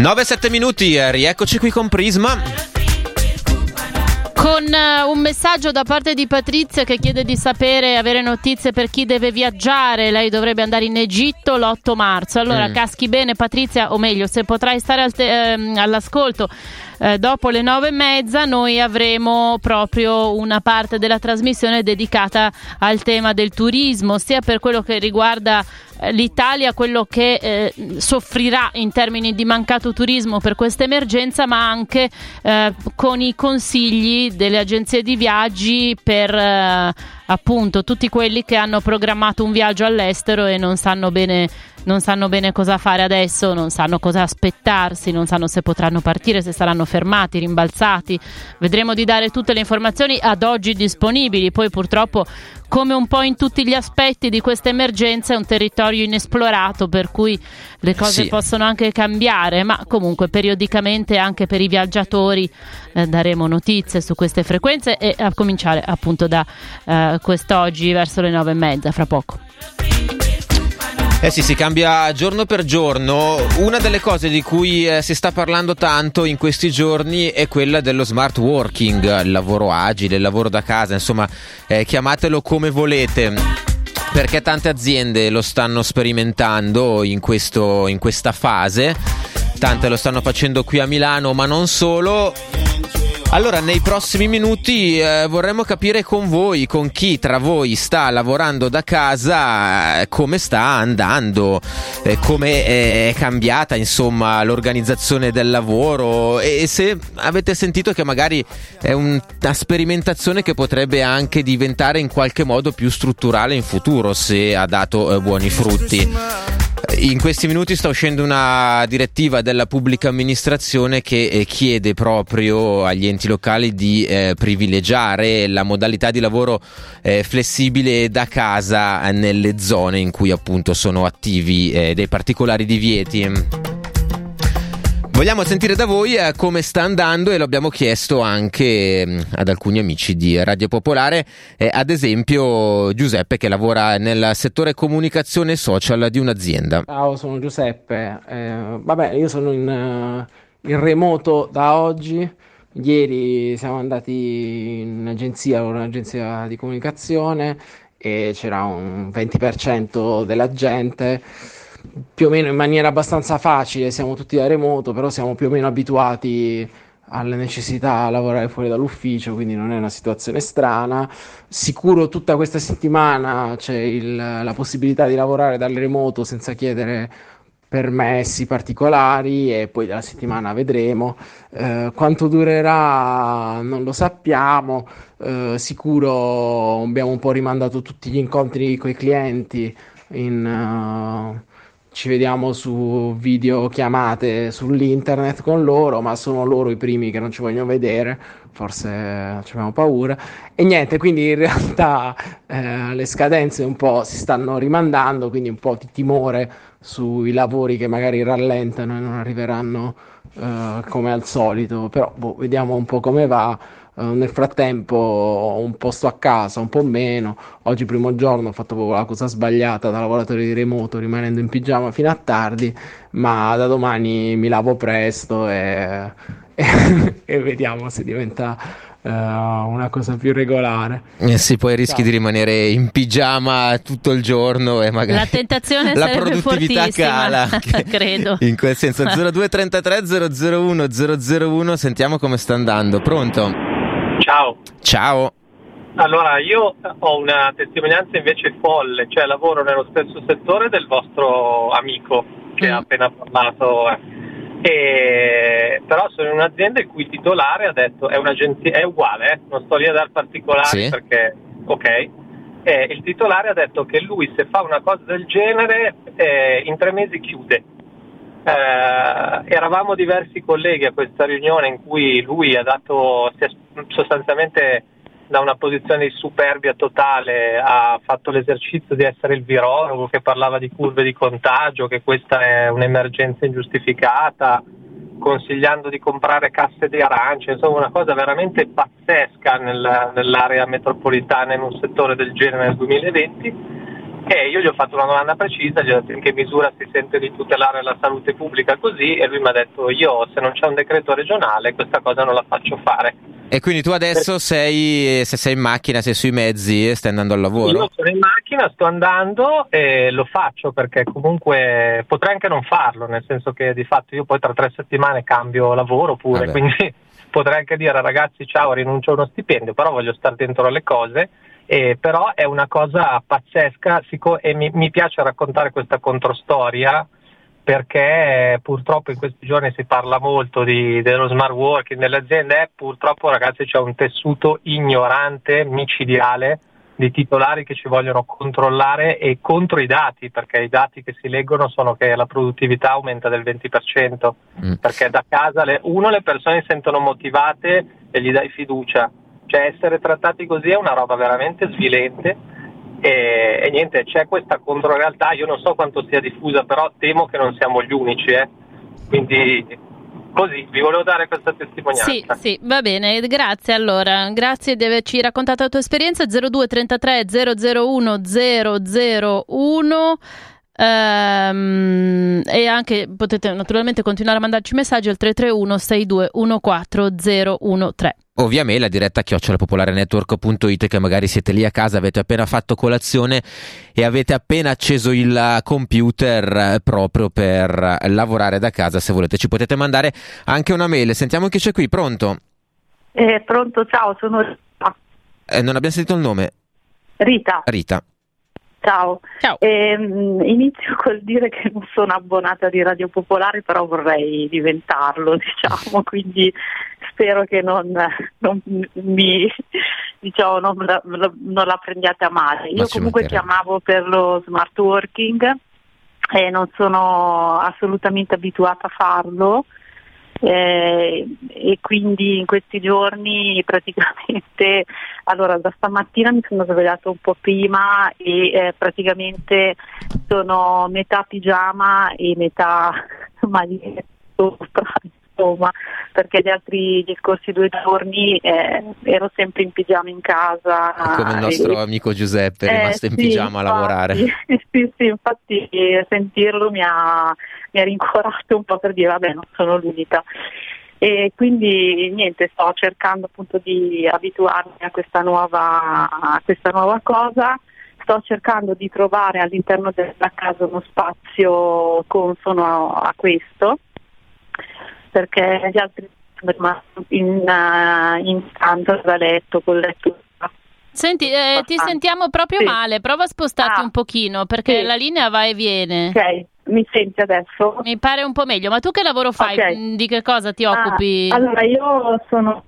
9-7 minuti, eh, rieccoci qui con Prisma. Con uh, un messaggio da parte di Patrizia che chiede di sapere, avere notizie per chi deve viaggiare. Lei dovrebbe andare in Egitto l'8 marzo. Allora, mm. caschi bene, Patrizia, o meglio, se potrai stare al te- ehm, all'ascolto eh, dopo le nove e mezza noi avremo proprio una parte della trasmissione dedicata al tema del turismo, sia per quello che riguarda eh, l'Italia, quello che eh, soffrirà in termini di mancato turismo per questa emergenza, ma anche eh, con i consigli delle agenzie di viaggi per eh, appunto tutti quelli che hanno programmato un viaggio all'estero e non sanno bene non sanno bene cosa fare adesso, non sanno cosa aspettarsi, non sanno se potranno partire, se saranno fermati, rimbalzati. Vedremo di dare tutte le informazioni ad oggi disponibili, poi purtroppo come un po' in tutti gli aspetti di questa emergenza è un territorio inesplorato per cui le cose sì. possono anche cambiare, ma comunque periodicamente anche per i viaggiatori eh, daremo notizie su queste frequenze e a cominciare appunto da eh, quest'oggi verso le nove e mezza fra poco. Eh sì, si cambia giorno per giorno. Una delle cose di cui eh, si sta parlando tanto in questi giorni è quella dello smart working, il lavoro agile, il lavoro da casa, insomma, eh, chiamatelo come volete. Perché tante aziende lo stanno sperimentando in, questo, in questa fase, tante lo stanno facendo qui a Milano, ma non solo. Allora, nei prossimi minuti eh, vorremmo capire con voi, con chi tra voi sta lavorando da casa, eh, come sta andando, eh, come è cambiata insomma l'organizzazione del lavoro e se avete sentito che magari è una sperimentazione che potrebbe anche diventare in qualche modo più strutturale in futuro se ha dato eh, buoni frutti. In questi minuti sta uscendo una direttiva della pubblica amministrazione che eh, chiede proprio agli enti locali di eh, privilegiare la modalità di lavoro eh, flessibile da casa nelle zone in cui appunto sono attivi eh, dei particolari divieti. Vogliamo sentire da voi eh, come sta andando e lo abbiamo chiesto anche mm, ad alcuni amici di Radio Popolare, eh, ad esempio Giuseppe che lavora nel settore comunicazione social di un'azienda. Ciao, sono Giuseppe. Eh, vabbè, io sono in, uh, in, remoto da oggi. Ieri siamo andati in agenzia, un'agenzia di comunicazione e c'era un 20% della gente più o meno in maniera abbastanza facile, siamo tutti da remoto, però siamo più o meno abituati alle necessità a lavorare fuori dall'ufficio, quindi non è una situazione strana. Sicuro tutta questa settimana c'è il, la possibilità di lavorare dal remoto senza chiedere permessi particolari e poi della settimana vedremo. Eh, quanto durerà non lo sappiamo, eh, sicuro abbiamo un po' rimandato tutti gli incontri con i clienti in... Uh, ci vediamo su videochiamate sull'internet con loro, ma sono loro i primi che non ci vogliono vedere, forse abbiamo paura. E niente, quindi in realtà eh, le scadenze un po' si stanno rimandando, quindi un po' di timore sui lavori che magari rallentano e non arriveranno eh, come al solito, però boh, vediamo un po' come va. Eh, nel frattempo un po' sto a casa, un po' meno. Oggi primo giorno ho fatto proprio la cosa sbagliata da lavoratore di remoto rimanendo in pigiama fino a tardi, ma da domani mi lavo presto e, e, e vediamo se diventa uh, una cosa più regolare. Eh sì, poi rischi Ciao. di rimanere in pigiama tutto il giorno e magari la tentazione la produttività cala. credo. In quel senso 0233 001 001 sentiamo come sta andando. Pronto? Ciao. Ciao. Allora, io ho una testimonianza invece folle, cioè lavoro nello stesso settore del vostro amico che mm. ha appena parlato. E, però sono in un'azienda il cui titolare ha detto è un'agenzia, è uguale, eh? non sto lì a dar particolari Sì. perché ok. E il titolare ha detto che lui se fa una cosa del genere eh, in tre mesi chiude. Eh, eravamo diversi colleghi a questa riunione in cui lui ha dato sostanzialmente da una posizione di superbia totale ha fatto l'esercizio di essere il virologo che parlava di curve di contagio, che questa è un'emergenza ingiustificata, consigliando di comprare casse di arance, insomma una cosa veramente pazzesca nel- nell'area metropolitana in un settore del genere nel 2020 e io gli ho fatto una domanda precisa, gli ho detto in che misura si sente di tutelare la salute pubblica così e lui mi ha detto io se non c'è un decreto regionale questa cosa non la faccio fare. E quindi tu adesso sei, se sei in macchina, sei sui mezzi e stai andando al lavoro? Io sono in macchina, sto andando e lo faccio perché comunque potrei anche non farlo, nel senso che di fatto io poi tra tre settimane cambio lavoro pure, Vabbè. quindi potrei anche dire ragazzi ciao rinuncio a uno stipendio, però voglio stare dentro alle cose. E però è una cosa pazzesca sico- e mi, mi piace raccontare questa controstoria perché eh, purtroppo in questi giorni si parla molto di- dello smart working nelle aziende e purtroppo ragazzi c'è un tessuto ignorante, micidiale di titolari che ci vogliono controllare e contro i dati, perché i dati che si leggono sono che la produttività aumenta del 20%, Mm. perché da casa le, uno le persone si sentono motivate e gli dai fiducia, cioè essere trattati così è una roba veramente svilente. E, e niente, c'è questa controrealtà, io non so quanto sia diffusa, però temo che non siamo gli unici, eh. quindi così vi volevo dare questa testimonianza. Sì, sì, va bene, grazie allora, grazie di averci raccontato la tua esperienza. 0233 001 001 ehm, e anche potete naturalmente continuare a mandarci messaggi al 331 62 14013 O via mail la diretta chiocciolapopolarenetwork.it che magari siete lì a casa, avete appena fatto colazione e avete appena acceso il computer proprio per lavorare da casa. Se volete ci potete mandare anche una mail. Sentiamo chi c'è qui, pronto? Eh, pronto, ciao, sono Rita. Eh, non abbiamo sentito il nome. Rita, Rita. Ciao. Ciao. Ehm, inizio col dire che non sono abbonata di Radio Popolare, però vorrei diventarlo, diciamo, quindi spero che non, non mi diciamo, non, la, non la prendiate a male. Io comunque chiamavo per lo smart working e non sono assolutamente abituata a farlo. Eh, e quindi in questi giorni praticamente allora da stamattina mi sono svegliata un po' prima e eh, praticamente sono metà pigiama e metà maglietta sopra, insomma perché gli altri gli scorsi due giorni eh, ero sempre in pigiama in casa Come il nostro e- amico Giuseppe, è eh, rimasto in sì, pigiama a lavorare. infatti, sì, sì, infatti sentirlo mi ha, mi ha rincuorato un po' per dire vabbè non sono l'unica. E quindi niente, sto cercando appunto di abituarmi a questa nuova, a questa nuova cosa. Sto cercando di trovare all'interno della casa uno spazio consono a questo, perché gli altri sono rimasti in, in stanza da letto, col letto Senti, eh, ti sentiamo proprio Sì. male, prova a spostarti Ah. un pochino perché Sì. la linea va e viene. Ok, mi senti adesso? Mi pare un po' meglio, ma tu che lavoro fai? Ok. Mm, Di che cosa ti occupi? Ah, allora, io sono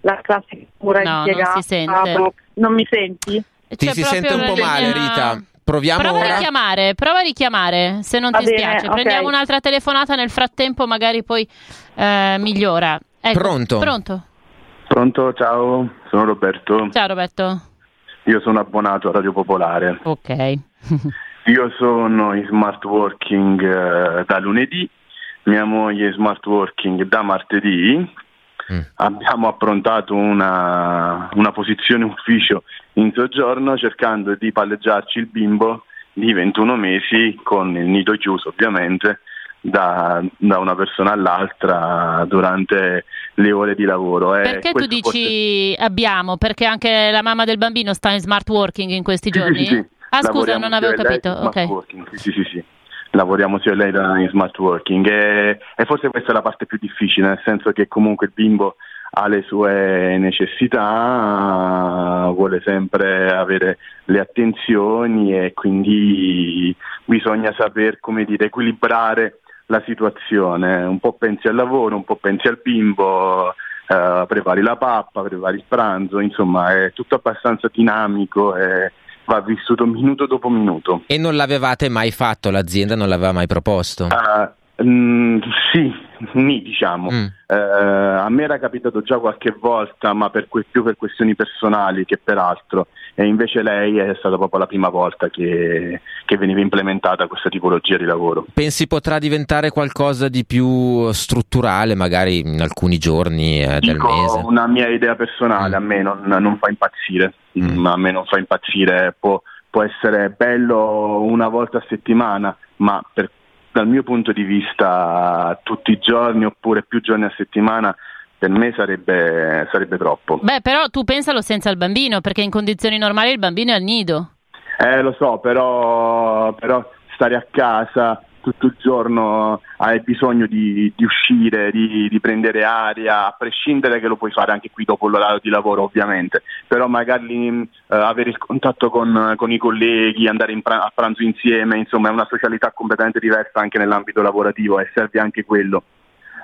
la classica pura No, non impiegata. si sente. Non mi senti? Ti C'è si sente un po' male, linea- Rita. Proviamo Prova a ora. richiamare, prova a richiamare se non Va ti bene, spiace. ok. Prendiamo un'altra telefonata nel frattempo, magari poi eh, migliora. Ecco, Pronto? Pronto? Pronto, ciao, sono Roberto. Ciao Roberto. Io sono abbonato a Radio Popolare. Ok. Io sono in smart working eh, da lunedì, mia moglie è smart working da martedì. Mm. Abbiamo approntato una, una posizione ufficio in soggiorno cercando di palleggiarci il bimbo di 21 mesi con il nido chiuso ovviamente da, da una persona all'altra durante le ore di lavoro. E Perché tu dici abbiamo? Perché anche la mamma del bambino sta in smart working in questi Sì, giorni? sì, sì. Ah, scusa, Lavoriamo non sia avevo capito. in smart Ok. working. Sì, sì, sì. Lavoriamo sia lei in smart working. E, e forse questa è la parte più difficile, nel senso che comunque il bimbo ha le sue necessità, vuole sempre avere le attenzioni e quindi bisogna saper dire, equilibrare la situazione, un po' pensi al lavoro, un po' pensi al bimbo, eh, prepari la pappa, prepari il pranzo, insomma è tutto abbastanza dinamico e va vissuto minuto dopo minuto. E non l'avevate mai fatto, l'azienda non l'aveva mai proposto? Uh, Mm, sì, mi diciamo. Mm. Eh, a me era capitato già qualche volta, ma per que- più per questioni personali che per altro. E invece lei è stata proprio la prima volta che, che veniva implementata questa tipologia di lavoro. Pensi potrà diventare qualcosa di più strutturale, magari in alcuni giorni eh, del Dico mese? Una mia idea personale, mm. a me non, non, fa impazzire. Mm. A me non fa impazzire. Può, può essere bello una volta a settimana, ma per dal mio punto di vista tutti i giorni oppure più giorni a settimana per me sarebbe, sarebbe troppo. Beh, però tu pensalo senza il bambino, perché in condizioni normali il bambino è al nido. Eh, lo so, però, però stare a casa tutto il giorno hai bisogno di, di uscire, di, di, prendere aria, a prescindere che lo puoi fare anche qui dopo l'orario di lavoro ovviamente, però magari eh, avere il contatto con, con, i colleghi, andare pra- a pranzo insieme, insomma è una socialità completamente diversa anche nell'ambito lavorativo e serve anche quello,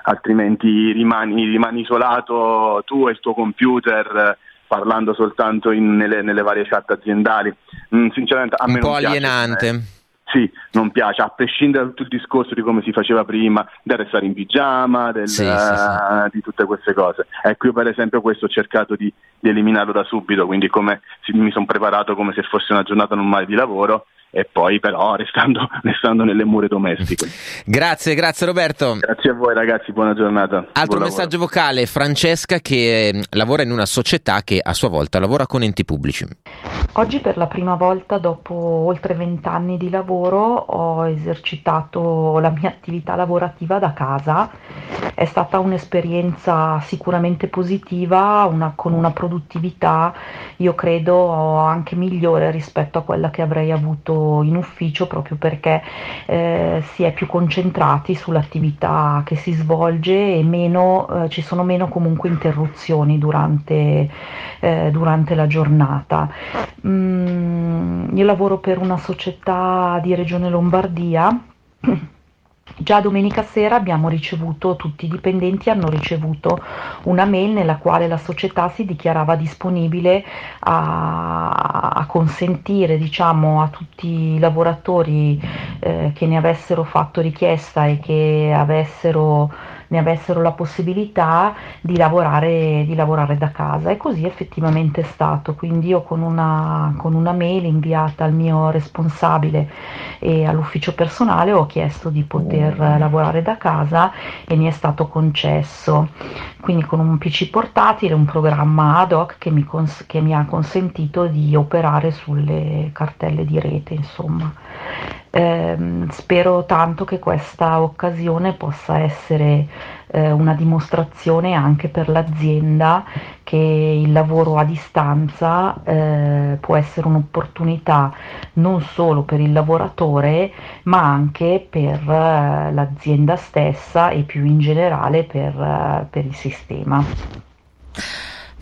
altrimenti rimani, rimani isolato tu e il tuo computer parlando soltanto in, nelle, nelle, varie chat aziendali. Mm, sinceramente a Un me po' non alienante. Piace, sì, non piace, a prescindere da tutto il discorso di come si faceva prima, del restare in pigiama, del, sì, sì, sì. Uh, di tutte queste cose. Ecco, io per esempio questo ho cercato di, di eliminarlo da subito, quindi come, mi sono preparato come se fosse una giornata normale di lavoro e poi però restando, restando, nelle mura domestiche. Grazie, grazie Roberto. Grazie a voi ragazzi, buona giornata. Altro buon messaggio lavoro. vocale, Francesca che mm, lavora in una società che a sua volta lavora con enti pubblici. Oggi per la prima volta dopo oltre vent'anni di lavoro ho esercitato la mia attività lavorativa da casa. È stata un'esperienza sicuramente positiva, una, con una produttività io credo anche migliore rispetto a quella che avrei avuto in ufficio proprio perché eh, si è più concentrati sull'attività che si svolge e meno, eh, ci sono meno comunque interruzioni durante, eh, durante la giornata. Mm, io lavoro per una società di Regione Lombardia Già domenica sera abbiamo ricevuto, tutti i dipendenti hanno ricevuto una mail nella quale la società si dichiarava disponibile a, a consentire diciamo, a tutti i lavoratori eh, che ne avessero fatto richiesta e che avessero ne avessero la possibilità di lavorare, di lavorare da casa e così effettivamente è stato. Quindi io con una, con una mail inviata al mio responsabile e all'ufficio personale ho chiesto di poter lavorare da casa e mi è stato concesso. Quindi con un PC portatile, un programma ad hoc che mi, cons- che mi ha consentito di operare sulle cartelle di rete, insomma. Eh, spero tanto che questa occasione possa essere eh, una dimostrazione anche per l'azienda che il lavoro a distanza eh, può essere un'opportunità non solo per il lavoratore ma anche per eh, l'azienda stessa e più in generale per, eh, per il sistema.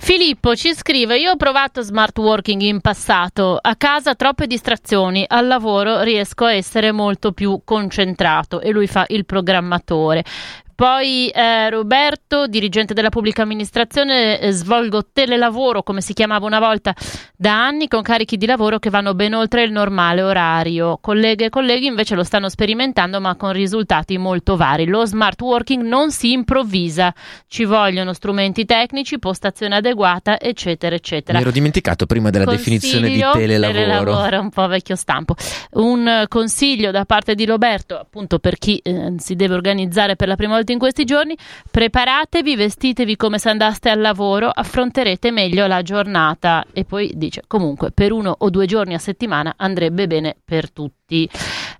Filippo ci scrive: Io ho provato smart working in passato. A casa troppe distrazioni, al lavoro riesco a essere molto più concentrato. E lui fa il programmatore. Poi eh, Roberto, dirigente della pubblica amministrazione, eh, svolgo telelavoro, come si chiamava una volta, da anni con carichi di lavoro che vanno ben oltre il normale orario. Colleghe e colleghi invece lo stanno sperimentando ma con risultati molto vari. Lo smart working non si improvvisa, ci vogliono strumenti tecnici, postazione adeguata, eccetera, eccetera. Mi ero dimenticato prima della consiglio definizione di telelavoro. Telelavoro, un po' vecchio stampo. Un consiglio da parte di Roberto, appunto per chi eh, si deve organizzare per la prima volta in questi giorni, preparatevi, vestitevi come se andaste al lavoro, affronterete meglio la giornata. E poi dice, comunque, per uno o due giorni a settimana andrebbe bene per tutti.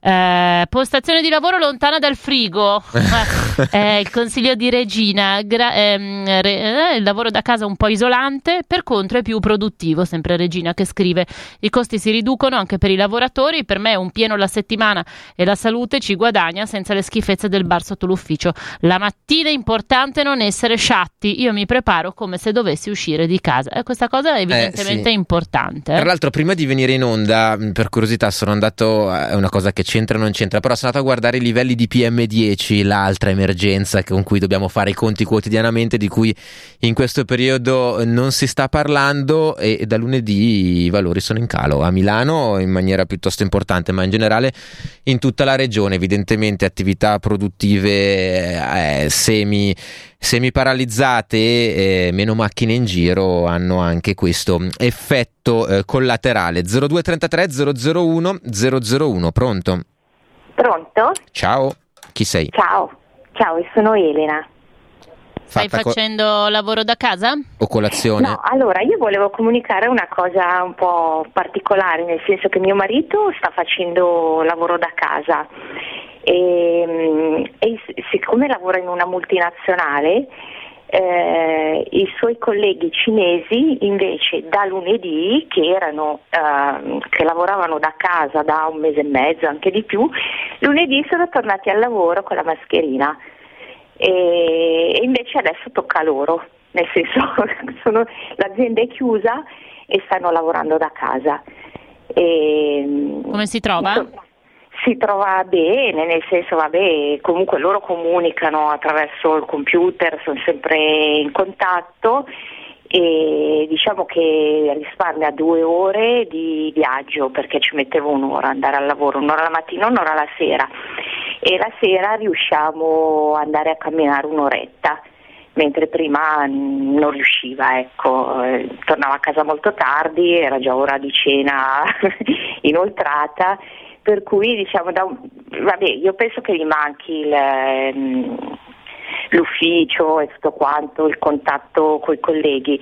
Eh, postazione di lavoro lontana dal frigo, eh, il consiglio di Regina, gra- ehm, re- eh, il lavoro da casa un po' isolante, per contro è più produttivo, sempre Regina che scrive, i costi si riducono anche per i lavoratori, per me un pieno la settimana e la salute ci guadagna senza le schifezze del bar sotto l'ufficio. La mattina è importante non essere sciatti, io mi preparo come se dovessi uscire di casa. E questa cosa è evidentemente eh, sì. importante. Tra l'altro prima di venire in onda, per curiosità, sono andato, è una cosa che ci c'entra o non c'entra, però sono andato a guardare i livelli di PM10, l'altra emergenza con cui dobbiamo fare i conti quotidianamente, di cui in questo periodo non si sta parlando e da lunedì i valori sono in calo a Milano in maniera piuttosto importante, ma in generale in tutta la regione, evidentemente attività produttive eh, semi semi paralizzate e eh, meno macchine in giro hanno anche questo effetto eh, collaterale 0233 001 001 pronto? Pronto? Ciao, chi sei? Ciao, ciao, sono Elena. Stai Fatta co- facendo lavoro da casa? o colazione? No, allora io volevo comunicare una cosa un po' particolare, nel senso che mio marito sta facendo lavoro da casa e, e siccome lavora in una multinazionale eh, i suoi colleghi cinesi invece da lunedì che, erano, eh, che lavoravano da casa da un mese e mezzo, anche di più, lunedì sono tornati al lavoro con la mascherina e, e invece adesso tocca loro, nel senso sono, l'azienda è chiusa e stanno lavorando da casa. E, Come si trova? insomma, si trova bene, nel senso, vabbè, comunque loro comunicano attraverso il computer, sono sempre in contatto e diciamo che risparmia due ore di viaggio perché ci mettevo un'ora andare al lavoro, un'ora la mattina, un'ora la sera. E la sera riusciamo ad andare a camminare un'oretta mentre prima mm, non riusciva, ecco, tornava a casa molto tardi, era già ora di cena inoltrata, per cui diciamo, un- vabbè, io penso che gli manchi il, ehm, l'ufficio e tutto quanto, il contatto con i colleghi,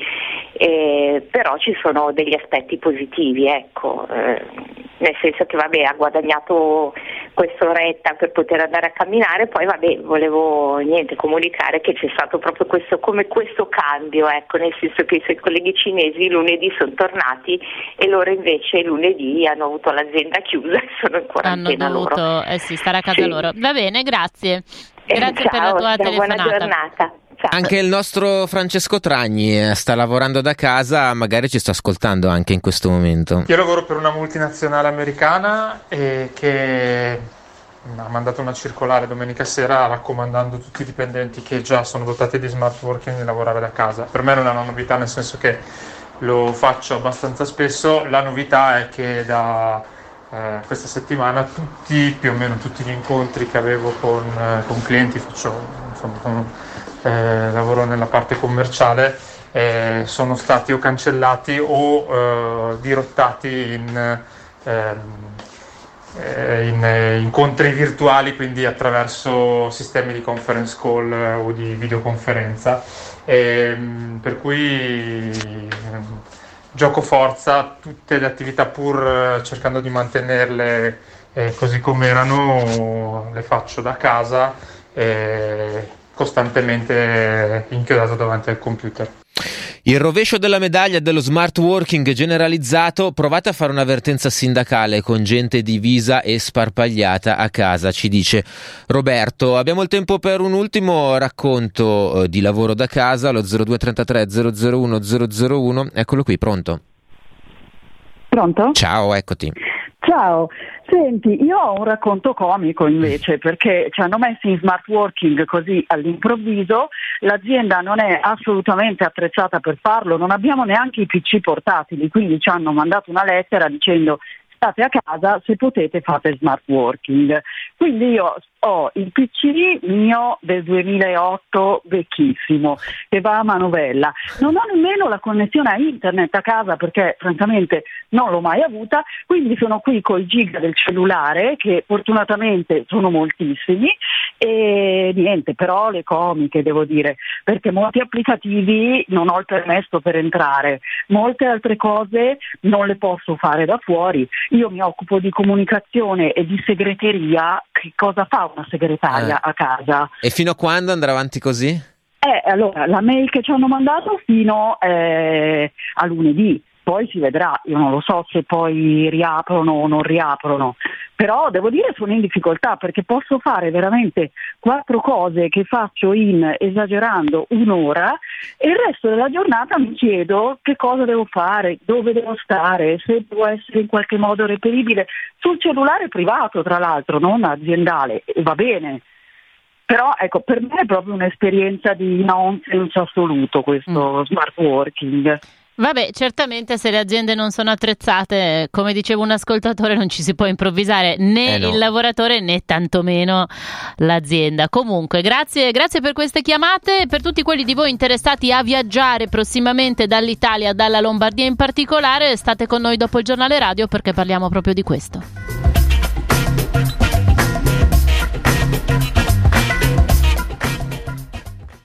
eh, però ci sono degli aspetti positivi, ecco, eh, nel senso che vabbè, ha guadagnato quest'oretta per poter andare a camminare, poi vabbè, volevo niente, comunicare che c'è stato proprio questo, come questo cambio, ecco, nel senso che i suoi colleghi cinesi lunedì sono tornati e loro invece lunedì hanno avuto l'azienda chiusa e sono in Hanno quarantena loro. dovuto eh sì, stare a casa Sì. loro. Va bene, grazie. Eh, Grazie per la ciao, tua ciao, Buona telefonata. giornata. Ciao. Anche il nostro Francesco Tragni eh, sta lavorando da casa, magari ci sta ascoltando anche in questo momento. Io lavoro per una multinazionale americana e che ha mandato una circolare domenica sera raccomandando a tutti i dipendenti che già sono dotati di smart working di lavorare da casa. Per me non è una novità nel senso che lo faccio abbastanza spesso, la novità è che da eh, questa settimana tutti, più o meno tutti gli incontri che avevo con, eh, con clienti, faccio, insomma, con- eh, lavoro nella parte commerciale, eh, sono stati o cancellati o eh, dirottati in, ehm, eh, in, incontri virtuali, quindi attraverso sistemi di conference call o di videoconferenza. Ehm, per cui ehm, gioco forza, tutte le attività pur eh, cercando di mantenerle eh, così come erano, le faccio da casa, eh, costantemente inchiodato davanti al computer. Il rovescio della medaglia dello smart working generalizzato, provate a fare un'avvertenza sindacale con gente divisa e sparpagliata a casa, ci dice Roberto. Abbiamo il tempo per un ultimo racconto eh, di lavoro da casa, lo 0233 001 001, eccolo qui, pronto? Pronto? Ciao, eccoti. Ciao, senti, io ho un racconto comico invece perché ci hanno messo in smart working così all'improvviso, l'azienda non è assolutamente attrezzata per farlo, non abbiamo neanche i PC portatili, quindi ci hanno mandato una lettera dicendo state a casa, se potete fate smart working. Quindi io ho il PC mio del 2008 vecchissimo che va a manovella. Non ho nemmeno la connessione a internet a casa perché francamente non l'ho mai avuta, quindi sono qui col giga del cellulare che fortunatamente sono moltissimi e niente, però le comiche devo dire, perché molti applicativi non ho il permesso per entrare, molte altre cose non le posso fare da fuori. Io mi occupo di comunicazione e di segreteria, che cosa fa una segretaria Eh. a casa? E fino a quando andrà avanti così? Eh, allora, la mail che ci hanno mandato fino eh, a lunedì, poi si vedrà, io non lo so se poi riaprono o non riaprono, però devo dire sono in difficoltà perché posso fare veramente quattro cose che faccio in esagerando un'ora e il resto della giornata mi chiedo che cosa devo fare, dove devo stare, se devo essere in qualche modo reperibile sul cellulare privato tra l'altro, non aziendale, va bene. Però ecco, per me è proprio un'esperienza di nonsense assoluto questo mm. smart working. Vabbè, certamente se le aziende non sono attrezzate, come diceva un ascoltatore, non ci si può improvvisare né eh no. il lavoratore né tantomeno l'azienda. Comunque, grazie, grazie per queste chiamate. Per tutti quelli di voi interessati a viaggiare prossimamente dall'Italia, dalla Lombardia in particolare, state con noi dopo il giornale radio perché parliamo proprio di questo.